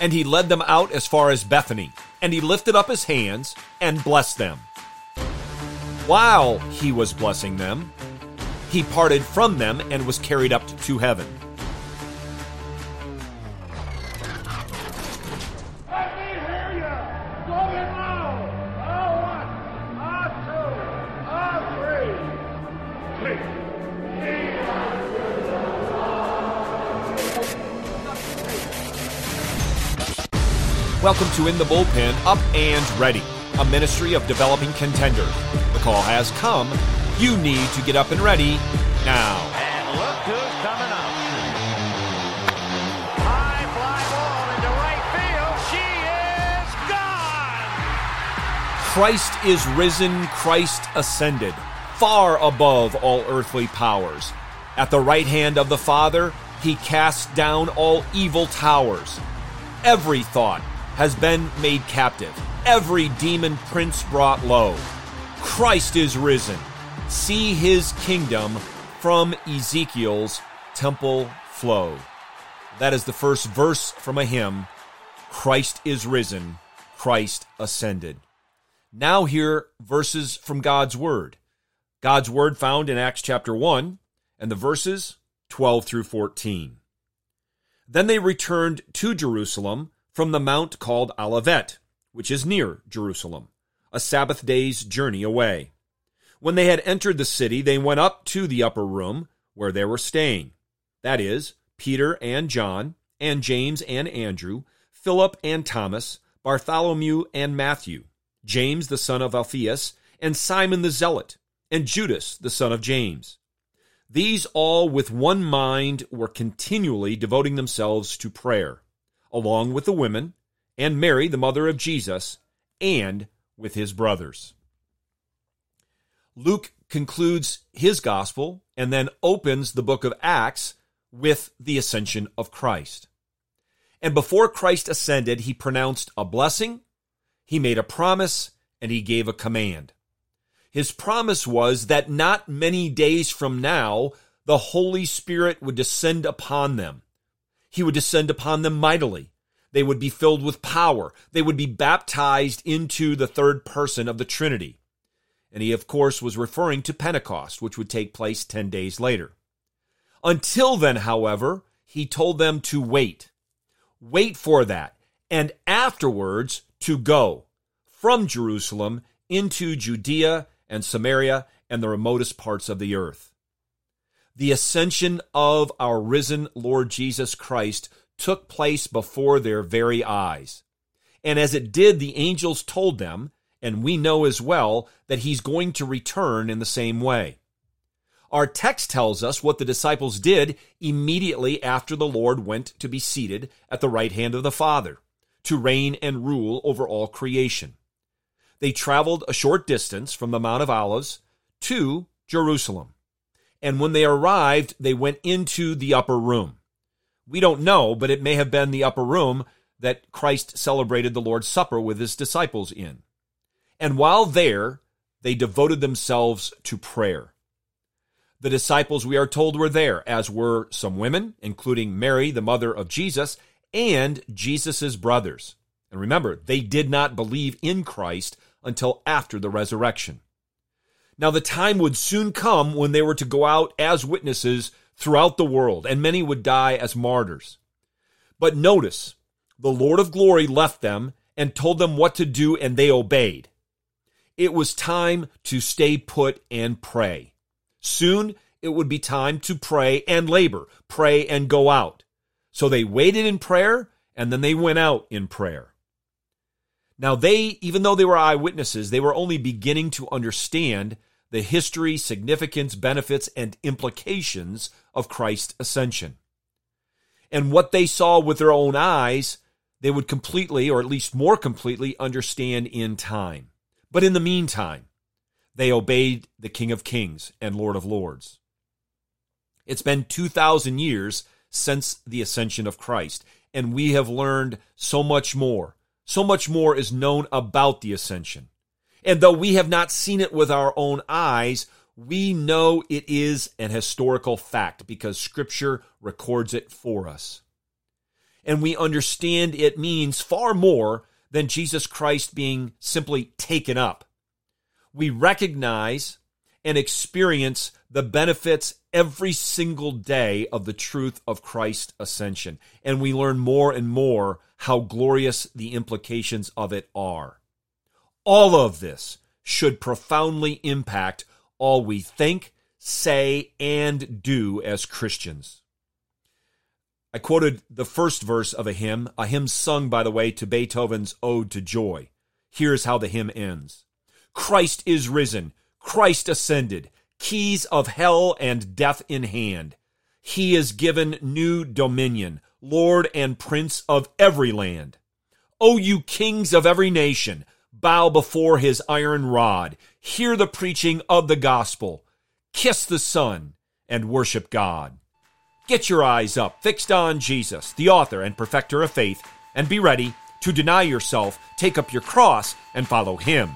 And he led them out as far as Bethany, and he lifted up his hands and blessed them. While he was blessing them, he parted from them and was carried up to heaven. Let Welcome to In the Bullpen Up and Ready, a ministry of developing contenders. The call has come. You need to get up and ready now. And look who's coming up. High fly ball into right field. She is gone. Christ is risen, Christ ascended, far above all earthly powers. At the right hand of the Father, he casts down all evil towers. Every thought has been made captive, every demon prince brought low. Christ is risen. See his kingdom from Ezekiel's temple flow. That is the first verse from a hymn Christ is risen, Christ ascended. Now, hear verses from God's Word. God's Word found in Acts chapter 1, and the verses 12 through 14. Then they returned to Jerusalem from the mount called Olivet, which is near Jerusalem, a Sabbath day's journey away. When they had entered the city, they went up to the upper room where they were staying. That is, Peter and John, and James and Andrew, Philip and Thomas, Bartholomew and Matthew, James the son of Alphaeus, and Simon the Zealot, and Judas the son of James. These all with one mind were continually devoting themselves to prayer, along with the women, and Mary, the mother of Jesus, and with his brothers. Luke concludes his gospel and then opens the book of Acts with the ascension of Christ. And before Christ ascended, he pronounced a blessing, he made a promise, and he gave a command. His promise was that not many days from now, the Holy Spirit would descend upon them. He would descend upon them mightily. They would be filled with power. They would be baptized into the third person of the Trinity. And he, of course, was referring to Pentecost, which would take place 10 days later. Until then, however, he told them to wait. Wait for that. And afterwards, to go from Jerusalem into Judea and Samaria and the remotest parts of the earth. The ascension of our risen Lord Jesus Christ took place before their very eyes. And as it did, the angels told them, and we know as well, that he's going to return in the same way. Our text tells us what the disciples did immediately after the Lord went to be seated at the right hand of the Father, to reign and rule over all creation. They traveled a short distance from the Mount of Olives to Jerusalem. And when they arrived, they went into the upper room. We don't know, but it may have been the upper room that Christ celebrated the Lord's Supper with his disciples in. And while there, they devoted themselves to prayer. The disciples, we are told, were there, as were some women, including Mary, the mother of Jesus, and Jesus' brothers. And remember, they did not believe in Christ until after the resurrection. Now, the time would soon come when they were to go out as witnesses throughout the world, and many would die as martyrs. But notice, the Lord of glory left them and told them what to do, and they obeyed. It was time to stay put and pray. Soon it would be time to pray and labor, pray and go out. So they waited in prayer, and then they went out in prayer. Now, they, even though they were eyewitnesses, they were only beginning to understand the history, significance, benefits, and implications of Christ's ascension. And what they saw with their own eyes, they would completely, or at least more completely, understand in time. But in the meantime, they obeyed the King of Kings and Lord of Lords. It's been 2,000 years since the ascension of Christ, and we have learned so much more. So much more is known about the ascension. And though we have not seen it with our own eyes, we know it is an historical fact because Scripture records it for us. and we understand it means far more than Jesus Christ being simply taken up. We recognize and experience the benefits every single day of the truth of Christ's ascension, and we learn more and more how glorious the implications of it are. All of this should profoundly impact all we think, say, and do as Christians. I quoted the first verse of a hymn, a hymn sung, by the way, to Beethoven's Ode to Joy. Here's how the hymn ends Christ is risen, Christ ascended, keys of hell and death in hand. He is given new dominion, Lord and Prince of every land. O you kings of every nation, bow before his iron rod, hear the preaching of the gospel, kiss the Son, and worship God. Get your eyes up, fixed on Jesus, the author and perfecter of faith, and be ready to deny yourself, take up your cross, and follow him.